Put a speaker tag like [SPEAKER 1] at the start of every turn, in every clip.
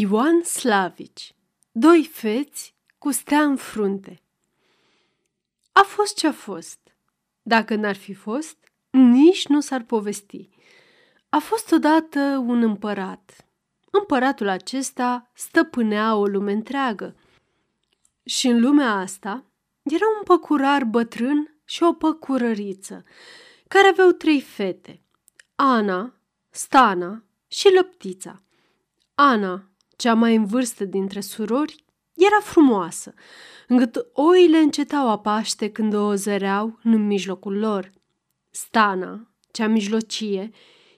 [SPEAKER 1] Ioan Slavici Doi feți cu stea în frunte A fost ce-a fost. Dacă n-ar fi fost, nici nu s-ar povesti. A fost odată un împărat. Împăratul acesta stăpânea o lume întreagă. Și în lumea asta era un păcurar bătrân și o păcurăriță, care aveau trei fete, Ana, Stana și Lăptița. Ana cea mai în vârstă dintre surori, era frumoasă, încât oile încetau a paște când o zăreau în mijlocul lor. Stana, cea mijlocie,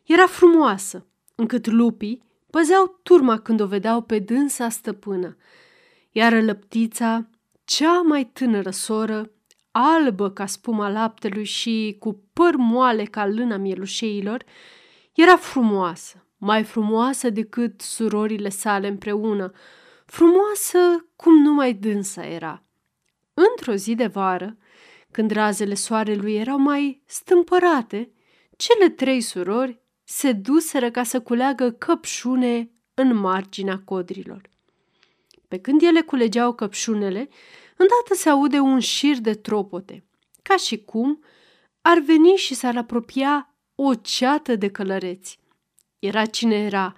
[SPEAKER 1] era frumoasă, încât lupii păzeau turma când o vedeau pe dânsa stăpână, iar lăptița, cea mai tânără soră, albă ca spuma laptelui și cu păr moale ca lâna mielușeilor, era frumoasă, mai frumoasă decât surorile sale împreună, frumoasă cum numai dânsa era. Într-o zi de vară, când razele soarelui erau mai stâmpărate, cele trei surori se duseră ca să culeagă căpșune în marginea codrilor. Pe când ele culegeau căpșunele, îndată se aude un șir de tropote, ca și cum ar veni și s-ar apropia o ceată de călăreți. Era cine era.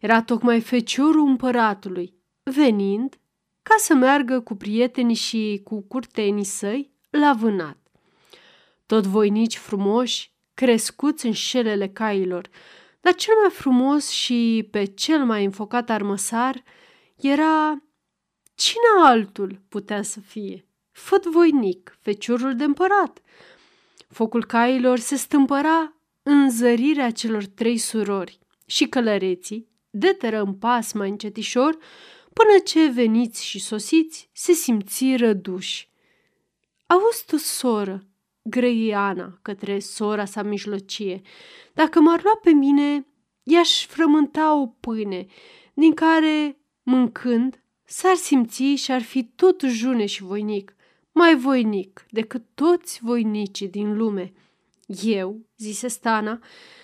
[SPEAKER 1] Era tocmai feciorul împăratului, venind ca să meargă cu prietenii și cu curtenii săi la vânat. Tot voinici frumoși, crescuți în șelele cailor, dar cel mai frumos și pe cel mai înfocat armăsar era... Cine altul putea să fie? Făt voinic, feciorul de împărat. Focul cailor se stâmpăra în zărirea celor trei surori și călăreții deteră în pas mai încetișor până ce veniți și sosiți se simți răduși. Auzi tu, soră, grăi Ana către sora sa mijlocie, dacă m-ar lua pe mine, i-aș frământa o pâine, din care, mâncând, s-ar simți și ar fi tot june și voinic, mai voinic decât toți voinicii din lume. Eu, zise Stana,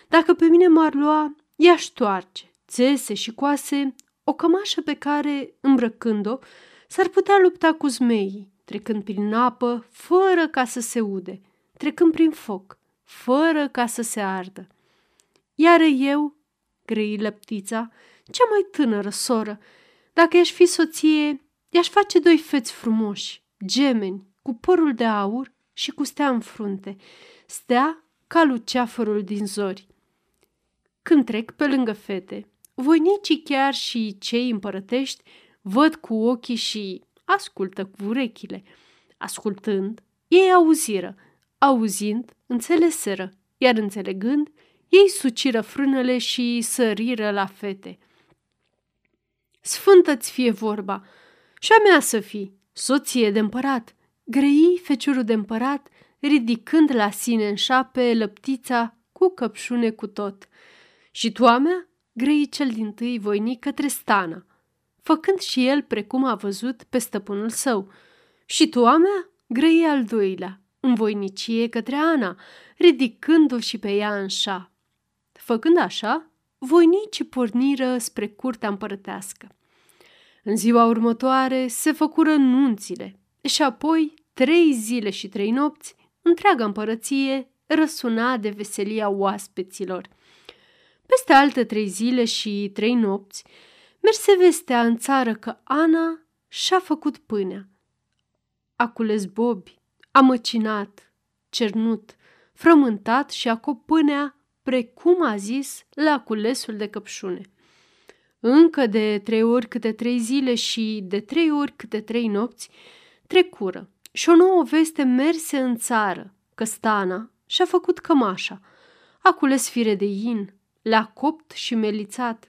[SPEAKER 1] dacă pe mine m-ar lua, I-aș ștoarce, țese și coase, o cămașă pe care, îmbrăcând-o, s-ar putea lupta cu zmeii, trecând prin apă, fără ca să se ude, trecând prin foc, fără ca să se ardă. Iar eu, grăi lăptița, cea mai tânără soră, dacă i-aș fi soție, i-aș face doi feți frumoși, gemeni, cu părul de aur și cu stea în frunte, stea ca luceafărul din zori. Când trec pe lângă fete, voinicii chiar și cei împărătești văd cu ochii și ascultă cu urechile. Ascultând, ei auziră, auzind, înțeleseră, iar înțelegând, ei suciră frânele și săriră la fete. Sfântă-ți fie vorba, și a mea să fii, soție de împărat, grăi feciorul de împărat, ridicând la sine în șape lăptița cu căpșune cu tot. Și tu a mea? Grei cel din tâi voinic către Stana, făcând și el precum a văzut pe stăpânul său. Și tu a mea? Grei al doilea, în voinicie către Ana, ridicând-o și pe ea în șa. Făcând așa, voinicii porniră spre curtea împărătească. În ziua următoare se făcură nunțile și apoi, trei zile și trei nopți, întreaga împărăție răsuna de veselia oaspeților – peste alte trei zile și trei nopți, merse vestea în țară că Ana și-a făcut pâinea. A cules bobi, a măcinat, cernut, frământat și a pâinea, precum a zis, la culesul de căpșune. Încă de trei ori câte trei zile și de trei ori câte trei nopți trecură și o nouă veste merse în țară, că Stana și-a făcut cămașa, a cules fire de in, le-a copt și melițat.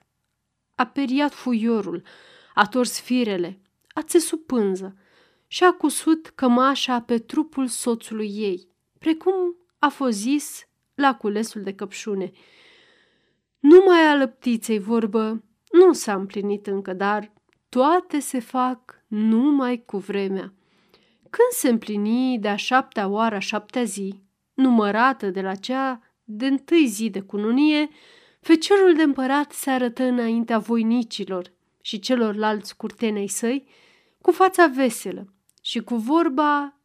[SPEAKER 1] A periat fuiorul, a tors firele, a țesut pânză și a cusut cămașa pe trupul soțului ei, precum a fost zis la culesul de căpșune. Numai a lăptiței vorbă nu s-a împlinit încă, dar toate se fac numai cu vremea. Când se împlini de-a șaptea oară a șaptea zi, numărată de la cea de întâi zi de cununie, Feciorul de împărat se arătă înaintea voinicilor și celorlalți curtenei săi, cu fața veselă și cu vorba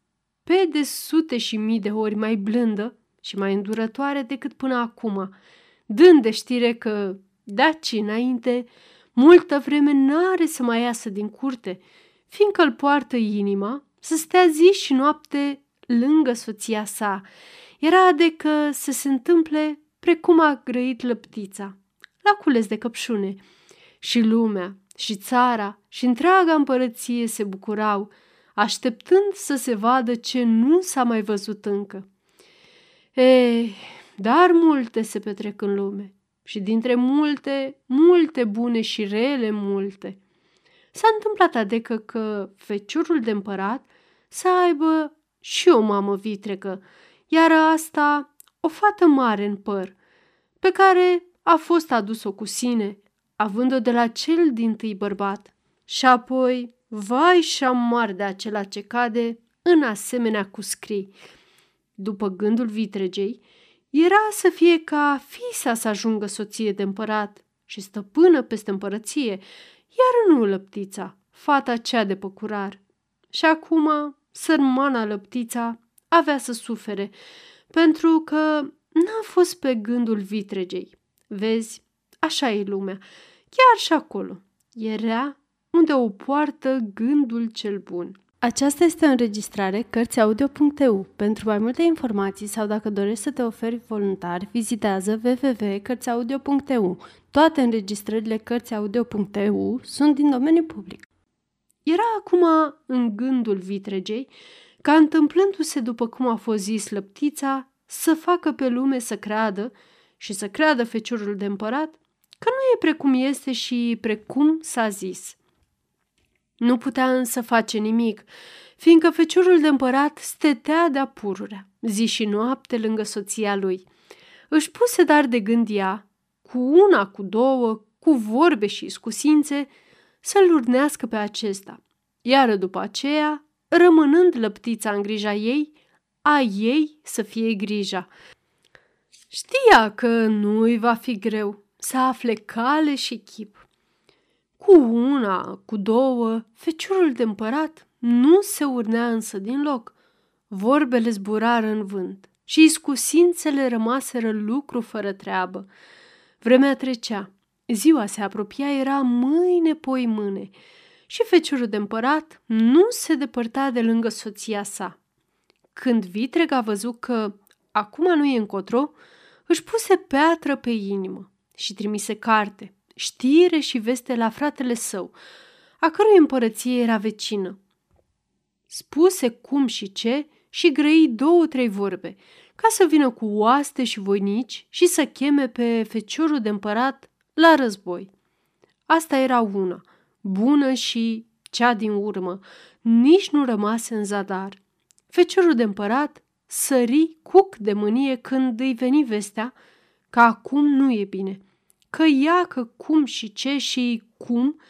[SPEAKER 1] pe de sute și mii de ori mai blândă și mai îndurătoare decât până acum, dând de știre că, daci înainte, multă vreme n-are să mai iasă din curte, fiindcă îl poartă inima să stea zi și noapte lângă soția sa. Era adică să se întâmple precum a grăit lăptița, la cules de căpșune. Și lumea, și țara, și întreaga împărăție se bucurau, așteptând să se vadă ce nu s-a mai văzut încă. Ei, dar multe se petrec în lume și dintre multe, multe bune și rele multe. S-a întâmplat adecă că feciorul de împărat să aibă și o mamă vitrecă, iar asta o fată mare în păr, pe care a fost adus-o cu sine, având-o de la cel din tâi bărbat. Și apoi, vai și mari de acela ce cade în asemenea cu scrii. După gândul vitregei, era să fie ca fisa să ajungă soție de împărat și stăpână peste împărăție, iar nu lăptița, fata cea de păcurar. Și acum, sărmana lăptița avea să sufere, pentru că n-a fost pe gândul vitregei. Vezi, așa e lumea, chiar și acolo. Era unde o poartă gândul cel bun.
[SPEAKER 2] Aceasta este o înregistrare Cărțiaudio.eu. Pentru mai multe informații sau dacă dorești să te oferi voluntar, vizitează www.cărțiaudio.eu. Toate înregistrările Cărțiaudio.eu sunt din domeniu public.
[SPEAKER 1] Era acum în gândul vitregei ca întâmplându-se după cum a fost zis lăptița, să facă pe lume să creadă și să creadă feciorul de împărat că nu e precum este și precum s-a zis. Nu putea însă face nimic, fiindcă feciorul de împărat stătea de-a pururea, zi și noapte lângă soția lui. Își puse dar de gând ea, cu una, cu două, cu vorbe și scusințe, să-l urnească pe acesta, iar după aceea, rămânând lăptița în grija ei, a ei să fie grija. Știa că nu-i va fi greu să afle cale și chip. Cu una, cu două, feciorul de împărat nu se urnea însă din loc. Vorbele zburară în vânt și iscusințele rămaseră lucru fără treabă. Vremea trecea, ziua se apropia, era mâine poi mâine și feciorul de împărat nu se depărta de lângă soția sa. Când Vitreg a văzut că acum nu e încotro, își puse piatră pe inimă și trimise carte, știre și veste la fratele său, a cărui împărăție era vecină. Spuse cum și ce și grăi două-trei vorbe, ca să vină cu oaste și voinici și să cheme pe feciorul de împărat la război. Asta era una, bună și cea din urmă, nici nu rămase în zadar. Feciorul de împărat sări cuc de mânie când îi veni vestea că acum nu e bine, că ia că cum și ce și cum,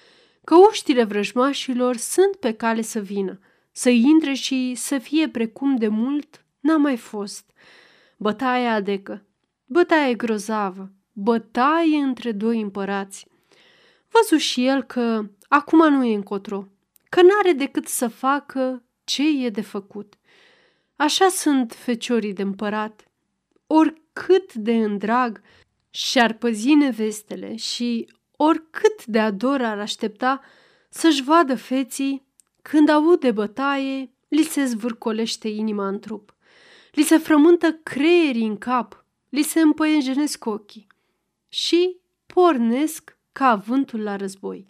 [SPEAKER 1] că uștile vrăjmașilor sunt pe cale să vină, să intre și să fie precum de mult n-a mai fost. Bătaia adecă, bătaie grozavă, bătaie între doi împărați. Văzu și el că acum nu e încotro, că n-are decât să facă ce e de făcut. Așa sunt feciorii de împărat. Oricât de îndrag și-ar păzi nevestele și oricât de ador ar aștepta să-și vadă feții, când aud de bătaie, li se zvârcolește inima în trup. Li se frământă creierii în cap, li se împăienjenesc ochii și pornesc ca vântul la război.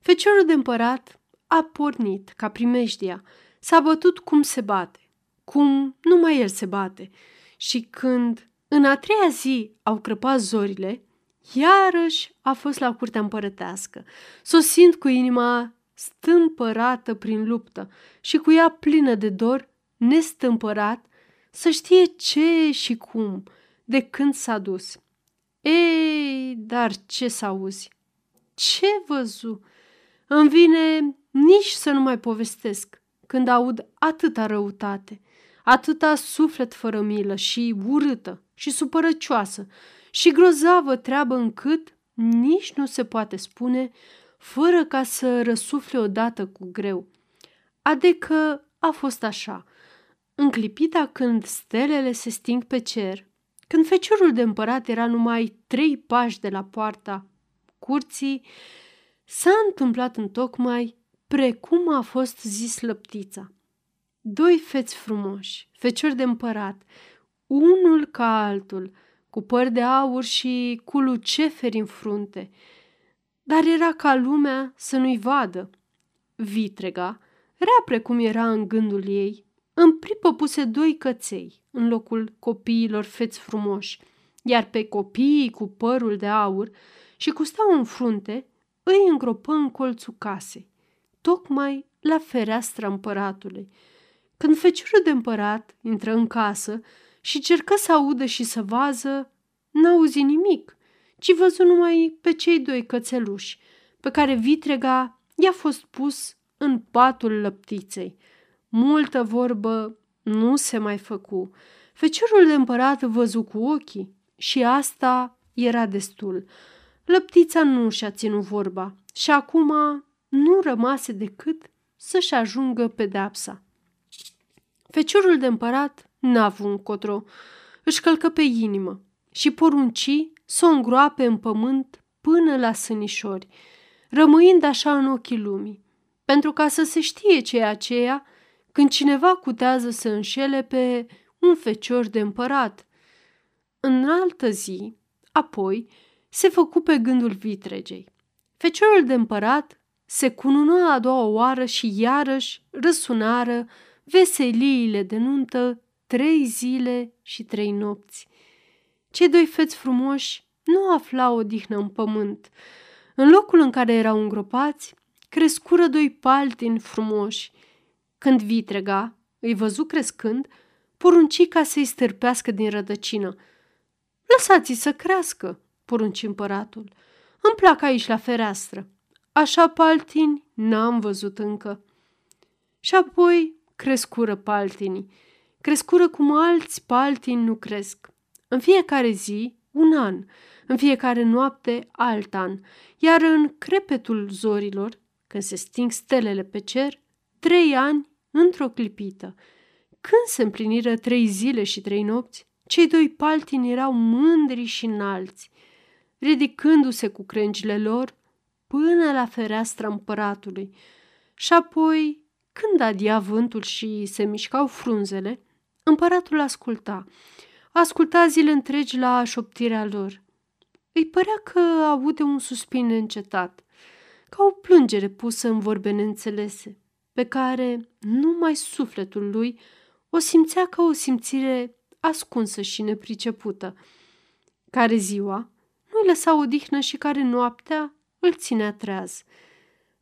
[SPEAKER 1] Feciorul de împărat a pornit ca primejdia, s-a bătut cum se bate, cum numai el se bate și când în a treia zi au crăpat zorile, iarăși a fost la curtea împărătească, sosind cu inima stâmpărată prin luptă și cu ea plină de dor, nestâmpărat, să știe ce și cum, de când s-a dus. Ei, dar ce să auzi? Ce văzu? Îmi vine nici să nu mai povestesc când aud atâta răutate, atâta suflet fără milă și urâtă și supărăcioasă și grozavă treabă încât nici nu se poate spune fără ca să răsufle odată cu greu. Adică a fost așa. În clipita când stelele se sting pe cer, când feciorul de împărat era numai trei pași de la poarta curții, s-a întâmplat în tocmai precum a fost zis lăptița. Doi feți frumoși, feciori de împărat, unul ca altul, cu păr de aur și cu luceferi în frunte, dar era ca lumea să nu-i vadă. Vitrega, rea precum era în gândul ei, în pripă puse doi căței în locul copiilor feți frumoși, iar pe copiii cu părul de aur și cu steaua în frunte îi îngropă în colțul casei, tocmai la fereastra împăratului. Când feciorul de împărat intră în casă și cercă să audă și să vază, n-auzi nimic, ci văzu numai pe cei doi cățeluși, pe care vitrega i-a fost pus în patul lăptiței. Multă vorbă nu se mai făcu. Feciorul de împărat văzu cu ochii și asta era destul. Lăptița nu și-a ținut vorba și acum nu rămase decât să-și ajungă pedepsa. Feciorul de împărat n-a avut încotro, își călcă pe inimă și porunci să o îngroape în pământ până la sânișori, rămâind așa în ochii lumii, pentru ca să se știe ce aceea când cineva cutează să înșele pe un fecior de împărat. În altă zi, apoi, se făcu pe gândul vitregei. Feciorul de împărat se cunună a doua oară și iarăși răsunară veseliile de nuntă trei zile și trei nopți. Cei doi feți frumoși nu aflau odihnă în pământ. În locul în care erau îngropați, crescură doi paltini frumoși. Când vitrega îi văzu crescând, porunci ca să-i stârpească din rădăcină. Lăsați-i să crească, porunci împăratul. Îmi plac aici la fereastră. Așa paltini n-am văzut încă. Și apoi crescură paltinii. Crescură cum alți paltini nu cresc. În fiecare zi, un an, în fiecare noapte, alt an, iar în crepetul zorilor, când se sting stelele pe cer, trei ani într-o clipită. Când se împliniră trei zile și trei nopți, cei doi paltini erau mândri și înalți, ridicându-se cu crengile lor până la fereastra împăratului. Și apoi, când adia vântul și se mișcau frunzele, împăratul asculta. Asculta zile întregi la șoptirea lor. Îi părea că aude un suspin neîncetat, ca o plângere pusă în vorbe neînțelese, pe care numai sufletul lui o simțea ca o simțire ascunsă și nepricepută, care ziua nu-i lăsa odihnă și care noaptea îl ținea treaz.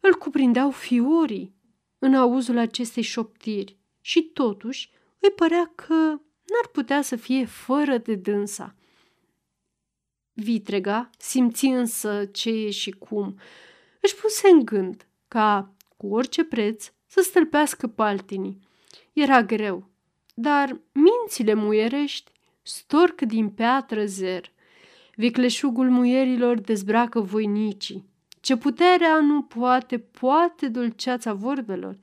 [SPEAKER 1] Îl cuprindeau fiorii în auzul acestei șoptiri și totuși îi părea că n-ar putea să fie fără de dânsa. Vitrega simți însă ce e și cum. Își puse în gând ca, cu orice preț, să stâlpească paltinii. Era greu, dar mințile muierești storc din piatră zer. Vicleșugul muierilor dezbracă voinicii. Ce puterea nu poate, poate dulceața vorbelor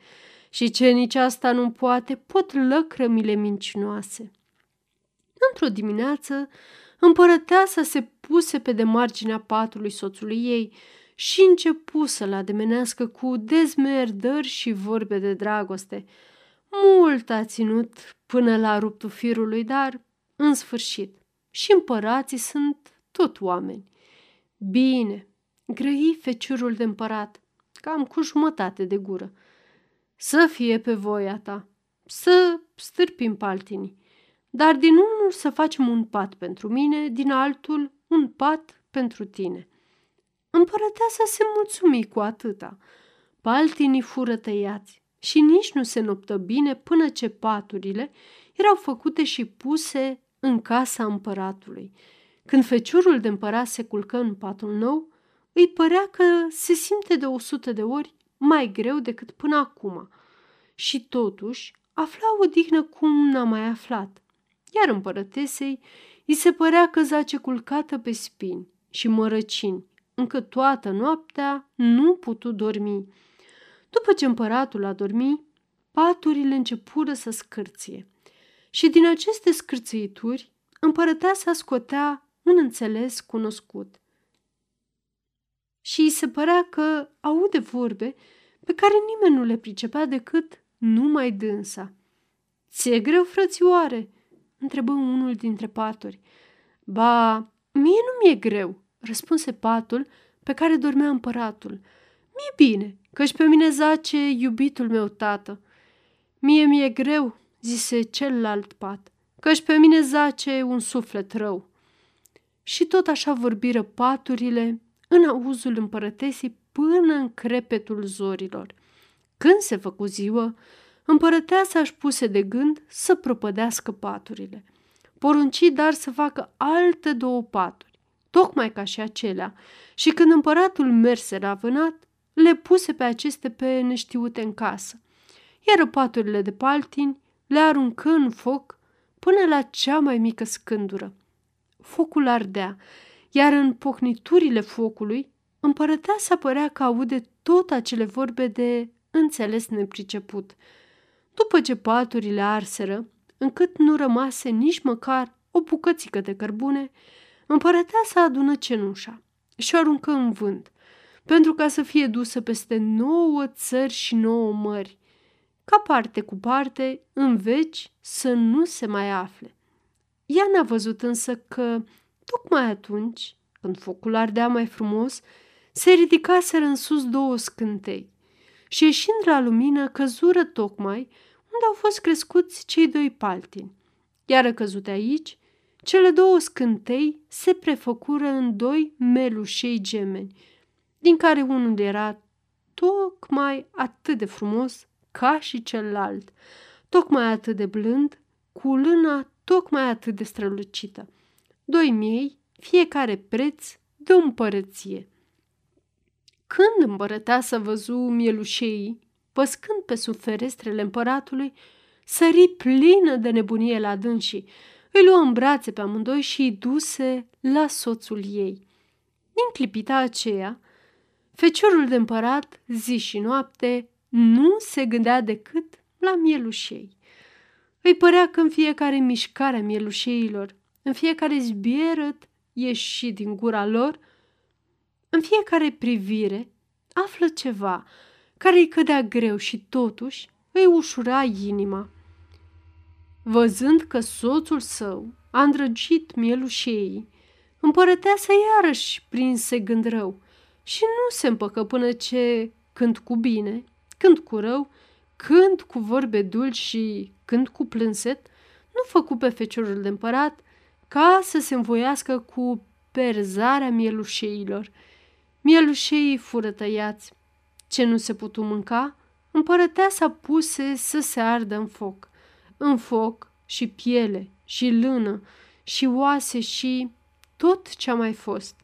[SPEAKER 1] și ce nici asta nu poate, pot lăcrămile mincinoase. Într-o dimineață, împărăteasa se puse pe de marginea patului soțului ei și începu să-l ademenească cu dezmerdări și vorbe de dragoste. Mult a ținut până la ruptul firului, dar, în sfârșit, și împărații sunt tot oameni. Bine, grăi feciurul de împărat, cam cu jumătate de gură. Să fie pe voia ta, să stârpim paltinii, dar din unul să facem un pat pentru mine, din altul un pat pentru tine. Împărăteasa se mulțumi cu atâta. Paltinii fură tăiați și nici nu se noptă bine până ce paturile erau făcute și puse în casa împăratului. Când feciorul de împărat se culcă în patul nou, îi părea că se simte de o sută de ori mai greu decât până acum. Și totuși afla o dignă cum n-a mai aflat. Iar împărătesei îi se părea că zace culcată pe spini și mărăcini, încât toată noaptea nu putu dormi. După ce împăratul a dormit, paturile începură să scârție. Și din aceste scârțâituri, împărăteasa scotea un înțeles cunoscut. Și îi se părea că aude vorbe pe care nimeni nu le pricepea decât numai dânsa. Ți-e greu, frățioare?" întrebă unul dintre paturi. Ba, mie nu mi-e greu, răspunse patul pe care dormea împăratul. Mi-e bine, căci pe mine zace iubitul meu tată. Mie mi-e greu, zise celălalt pat, căci pe mine zace un suflet rău. Și tot așa vorbiră paturile în auzul împărătesii până în crepetul zorilor. Când se făcu ziua, împărăteasa își puse de gând să propădească paturile. Porunci dar să facă alte două paturi, tocmai ca și acelea, și când împăratul merse la vânat, le puse pe aceste pe neștiute în casă, iar paturile de paltini le aruncă în foc până la cea mai mică scândură. Focul ardea, iar în pocniturile focului împărătea să părea că aude tot acele vorbe de înțeles nepriceput. După ce paturile arseră, încât nu rămase nici măcar o bucățică de cărbune, împărătea să adună cenușa și o aruncă în vânt, pentru ca să fie dusă peste nouă țări și nouă mări, ca parte cu parte, în veci, să nu se mai afle. Ea n-a văzut însă că, tocmai atunci, când focul ardea mai frumos, se ridicaseră în sus două scântei și, ieșind la lumină, căzură tocmai unde au fost crescuți cei doi paltini. Iar căzute aici, cele două scântei se prefăcură în doi melușei gemeni, din care unul era tocmai atât de frumos ca și celălalt, tocmai atât de blând, cu lâna tocmai atât de strălucită. Doi miei, fiecare preț de o împărăție. Când împărăteasa văzu mielușeii, păscând pe sub ferestrele împăratului, sări plină de nebunie la dânsii, îi luă în brațe pe amândoi și îi duse la soțul ei. Din clipita aceea, feciorul de împărat, zi și noapte, nu se gândea decât la mielușei. Îi părea că în fiecare mișcare a mielușeilor, în fiecare zbierăt ieși din gura lor, în fiecare privire află ceva care îi cădea greu și totuși îi ușura inima. Văzând că soțul său a îndrăgit mielușeii, împărăteasa iarăși prinse gând rău și nu se împăcă până ce, când cu bine, când cu rău, când cu vorbe dulci și când cu plânset, nu făcu pe feciorul de împărat ca să se învoiască cu perzarea mielușeilor. Mielușeii fură tăiați. Ce nu se putu mânca, împărăteasa puse să se ardă în foc. În foc și piele și lână și oase și tot ce a mai fost.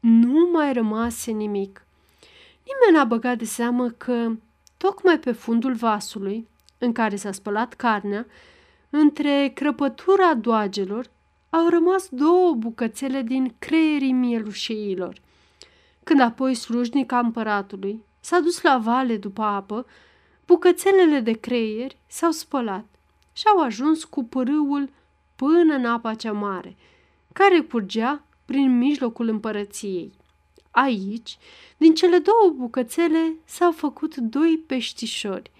[SPEAKER 1] Nu mai rămase nimic. Nimeni n-a băgat de seamă că, tocmai pe fundul vasului, în care s-a spălat carnea, între crăpătura doagelor, au rămas două bucățele din creierii mielușeilor. Când apoi slujnica împăratului s-a dus la vale după apă, bucățelele de creieri s-au spălat și au ajuns cu pârâul până în apa cea mare, care curgea prin mijlocul împărăției. Aici, din cele două bucățele, s-au făcut doi peștișori,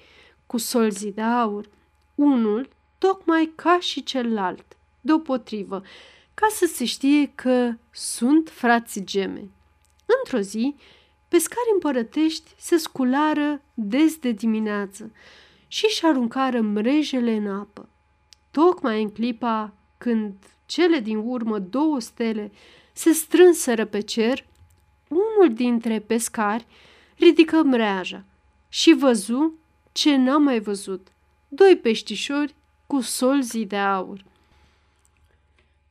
[SPEAKER 1] cu solzi de aur, unul tocmai ca și celălalt, deopotrivă, ca să se știe că sunt frați gemeni. Într-o zi, pescarii împărătești se sculară des de dimineață și își aruncară mrejele în apă. Tocmai în clipa când cele din urmă două stele se strânseră pe cer, unul dintre pescari ridică mreaja și văzu ce n-a mai văzut, doi peștișori cu solzii de aur.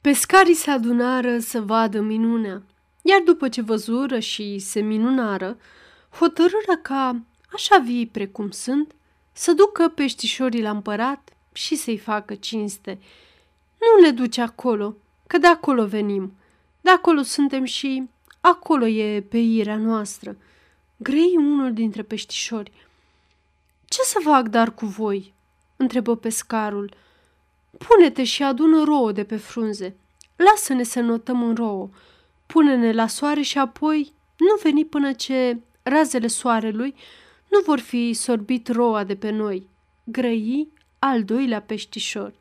[SPEAKER 1] Pescarii se adunară să vadă minunea, iar după ce văzură și se minunară, hotărâră ca, așa vii precum sunt, să ducă peștișorii la împărat și să-i facă cinste. Nu le duce acolo, că de acolo venim, de acolo suntem și acolo e peirea noastră. Grei unul dintre peștișori. Ce să fac dar cu voi?" întrebă pescarul. Pune-te și adună rouă de pe frunze. Lasă-ne să notăm în rouă. Pune-ne la soare și apoi nu veni până ce razele soarelui nu vor fi sorbit roa de pe noi. Grăi al doilea peștișor.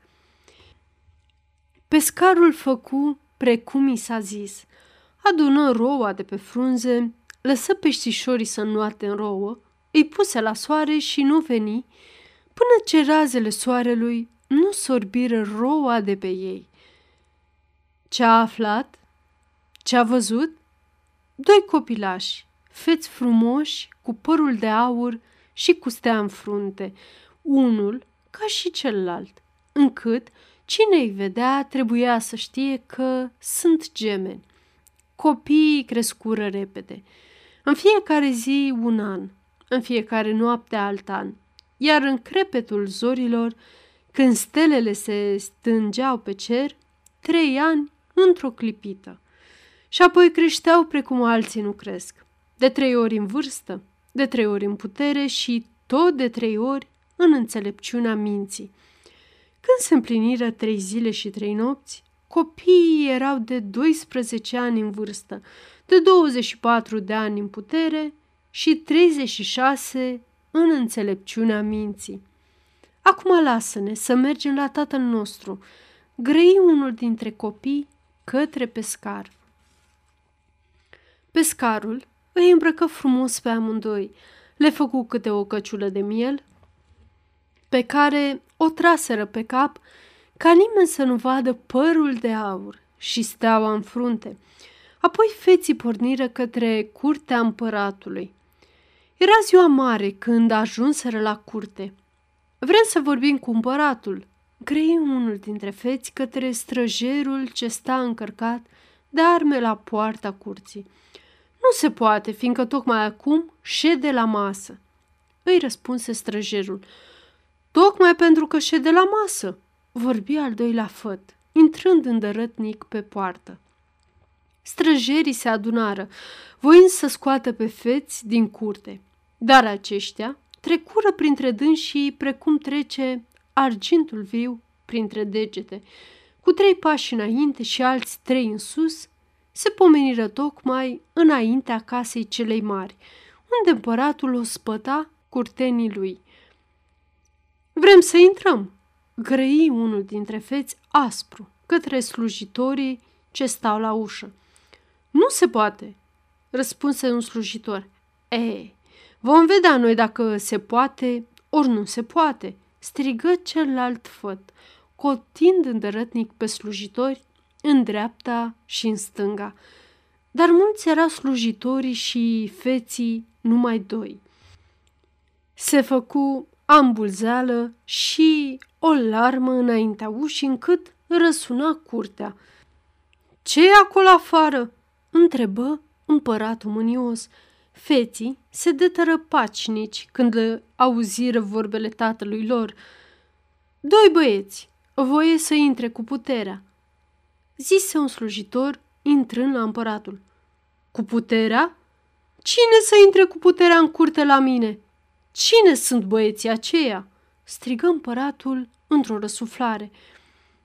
[SPEAKER 1] Pescarul făcu precum i s-a zis. Adună roa de pe frunze, lăsă peștișorii să nuate în rouă, îi puse la soare și nu veni, până ce razele soarelui nu sorbiră roa de pe ei. Ce-a aflat? Ce-a văzut? Doi copilași, feți frumoși, cu părul de aur și cu stea în frunte, unul ca și celălalt, încât cine îi vedea trebuia să știe că sunt gemeni. Copiii crescură repede. În fiecare zi un an, în fiecare noapte alt an, iar în crepetul zorilor, când stelele se stângeau pe cer, trei ani într-o clipită. Și apoi creșteau precum alții nu cresc, de trei ori în vârstă, de trei ori în putere și tot de trei ori în înțelepciunea minții. Când se împliniră trei zile și trei nopți, copiii erau de 12 ani în vârstă, de 24 de ani în putere și 36 în înțelepciunea minții. Acum lasă-ne să mergem la tatăl nostru, grăi unul dintre copii către pescar. Pescarul îi îmbrăcă frumos pe amândoi, le făcu câte o căciulă de miel, pe care o traseră pe cap, ca nimeni să nu vadă părul de aur și steaua în frunte. Apoi feții porniră către curtea împăratului. Era ziua mare când ajunseră la curte. Vrem să vorbim cu împăratul, grei unul dintre feți către străjerul ce sta încărcat de arme la poarta curții. Nu se poate, fiindcă tocmai acum șede la masă. Îi răspunse străjerul. Tocmai pentru că șede la masă, vorbi al doilea făt, intrând îndărătnic pe poartă. Străjerii se adunară, voind să scoată pe feți din curte, dar aceștia trecură printre dânsii precum trece argintul viu printre degete. Cu trei pași înainte și alți trei în sus, se pomeniră tocmai înaintea casei celei mari, unde împăratul o spăta curtenii lui. Vrem să intrăm, grăi unul dintre feți aspru către slujitorii ce stau la ușă. Nu se poate, răspunse un slujitor. Ei, vom vedea noi dacă se poate ori nu se poate, strigă celălalt făt, cotind îndărătnic pe slujitori în dreapta și în stânga. Dar mulți erau slujitorii și feții numai doi. Se făcu ambulzeală și o larmă înaintea ușii încât răsuna curtea. ce e acolo afară?" întrebă împăratul mânios. Feții se deteră pacinici când le auziră vorbele tatălui lor. Doi băieți, voie să intre cu puterea, zise un slujitor intrând la împăratul. Cu puterea? Cine să intre cu puterea în curte la mine? Cine sunt băieții aceia? strigă împăratul într-o răsuflare.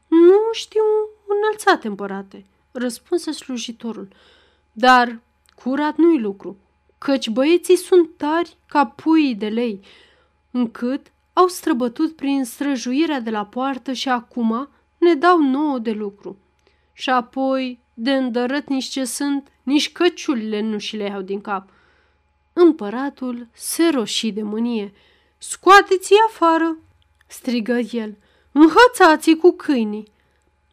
[SPEAKER 1] Nu știu, înălțate împărate, răspunse slujitorul. Dar curat nu-i lucru, căci băieții sunt tari ca puii de lei, încât au străbătut prin străjuirea de la poartă și acum ne dau nouă de lucru. Și apoi, de îndărăt nici ce sunt, nici căciulile nu și le iau din cap. Împăratul se roșii de mânie. Scoateți-i afară!" strigă el. Înhățați-i cu câinii!"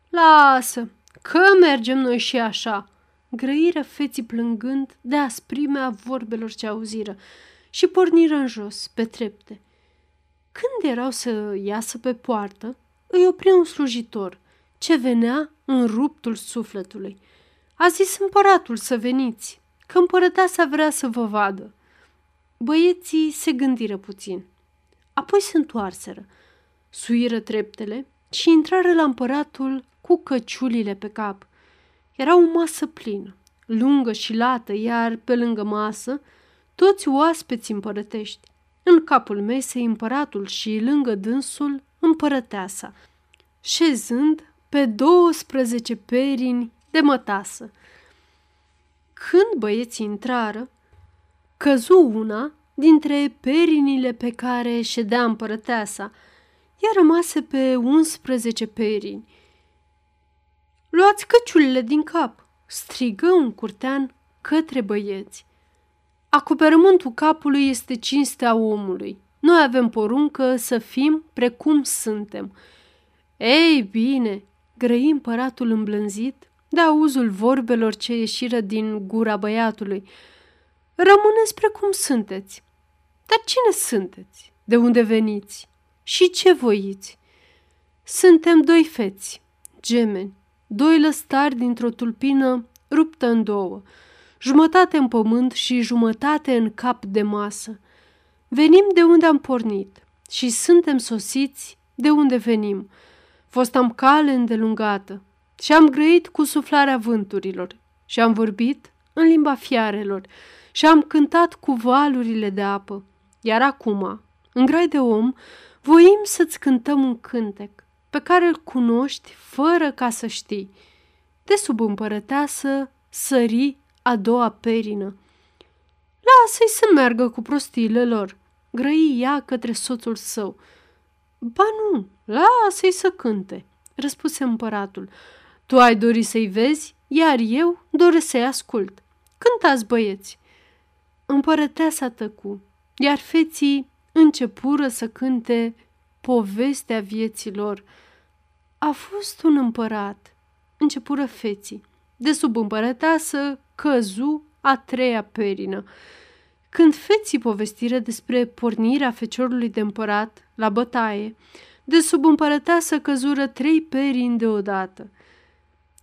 [SPEAKER 1] Lasă, că mergem noi și așa!" Grăiră feții plângând de asprimea vorbelor ce auziră și porniră în jos, pe trepte. Când erau să iasă pe poartă, îi opri un slujitor, ce venea în ruptul sufletului. A zis împăratul să veniți, că împărăteasa vrea să vă vadă. Băieții se gândiră puțin. Apoi se întoarseră, suiră treptele și intrară la împăratul cu căciulile pe cap. Era o masă plină. lungă și lată, iar pe lângă masă, toți oaspeți împărătești. În capul mesei împăratul și lângă dânsul împărăteasa, șezând pe 12 perini de mătasă. Când băieții intrară, căzu una dintre perinile pe care ședea împărăteasa, ea rămase pe 11 perini. Luați căciulile din cap, strigă un curtean către băieți. Acoperământul capului este cinstea omului. Noi avem poruncă să fim precum suntem. Ei bine, grăi împăratul îmblânzit de auzul vorbelor ce ieșiră din gura băiatului. Rămâneți precum sunteți. Dar cine sunteți? De unde veniți? Și ce voiți? Suntem doi feți, gemeni, doi lăstari dintr-o tulpină ruptă în două, jumătate în pământ și jumătate în cap de masă. Venim de unde am pornit și suntem sosiți de unde venim. Fost am cale îndelungată și am grăit cu suflarea vânturilor și am vorbit în limba fiarelor și am cântat cu valurile de apă. Iar acum, în grai de om, voim să-ți cântăm un cântec pe care îl cunoști fără ca să știi. De sub împărăteasă sări a doua perină. Lasă-i să meargă cu prostiile lor, grăi ea către soțul său. Ba nu, lasă-i să cânte, răspuse împăratul. Tu ai dori să-i vezi, iar eu doresc să-i ascult. Cântați, băieți! Împărăteasa tăcu, iar feții începură să cânte povestea vieților. A fost un împărat, începură feții. De sub împărăteasă căzu a treia perină. Când feții povestiră despre pornirea feciorului de împărat la bătaie, de sub împărăteasă căzură trei perini deodată.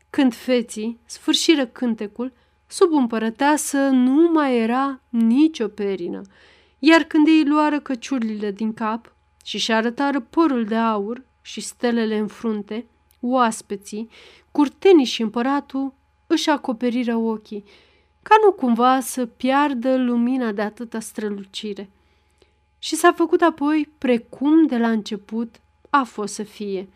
[SPEAKER 1] Când feții sfârșiră cântecul, sub împărăteasă nu mai era nicio perină, iar când ei luară căciulile din cap și și arătară părul de aur și stelele în frunte, oaspeții, curtenii și împăratul își acoperiră ochii, ca nu cumva să piardă lumina de atâta strălucire. Și s-a făcut apoi precum de la început a fost să fie.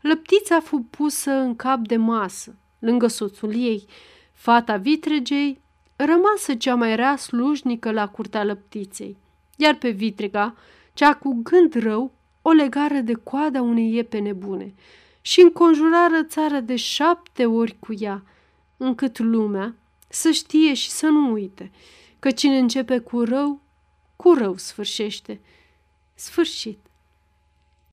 [SPEAKER 1] Lăptița fu pusă în cap de masă, lângă soțul ei. Fata vitregei rămasă cea mai rea slujnică la curtea lăptiței, iar pe vitrega, cea cu gând rău, o legară de coada unei iepene bune și înconjurară țara de șapte ori cu ea, încât lumea să știe și să nu uite că cine începe cu rău, cu rău sfârșește. Sfârșit.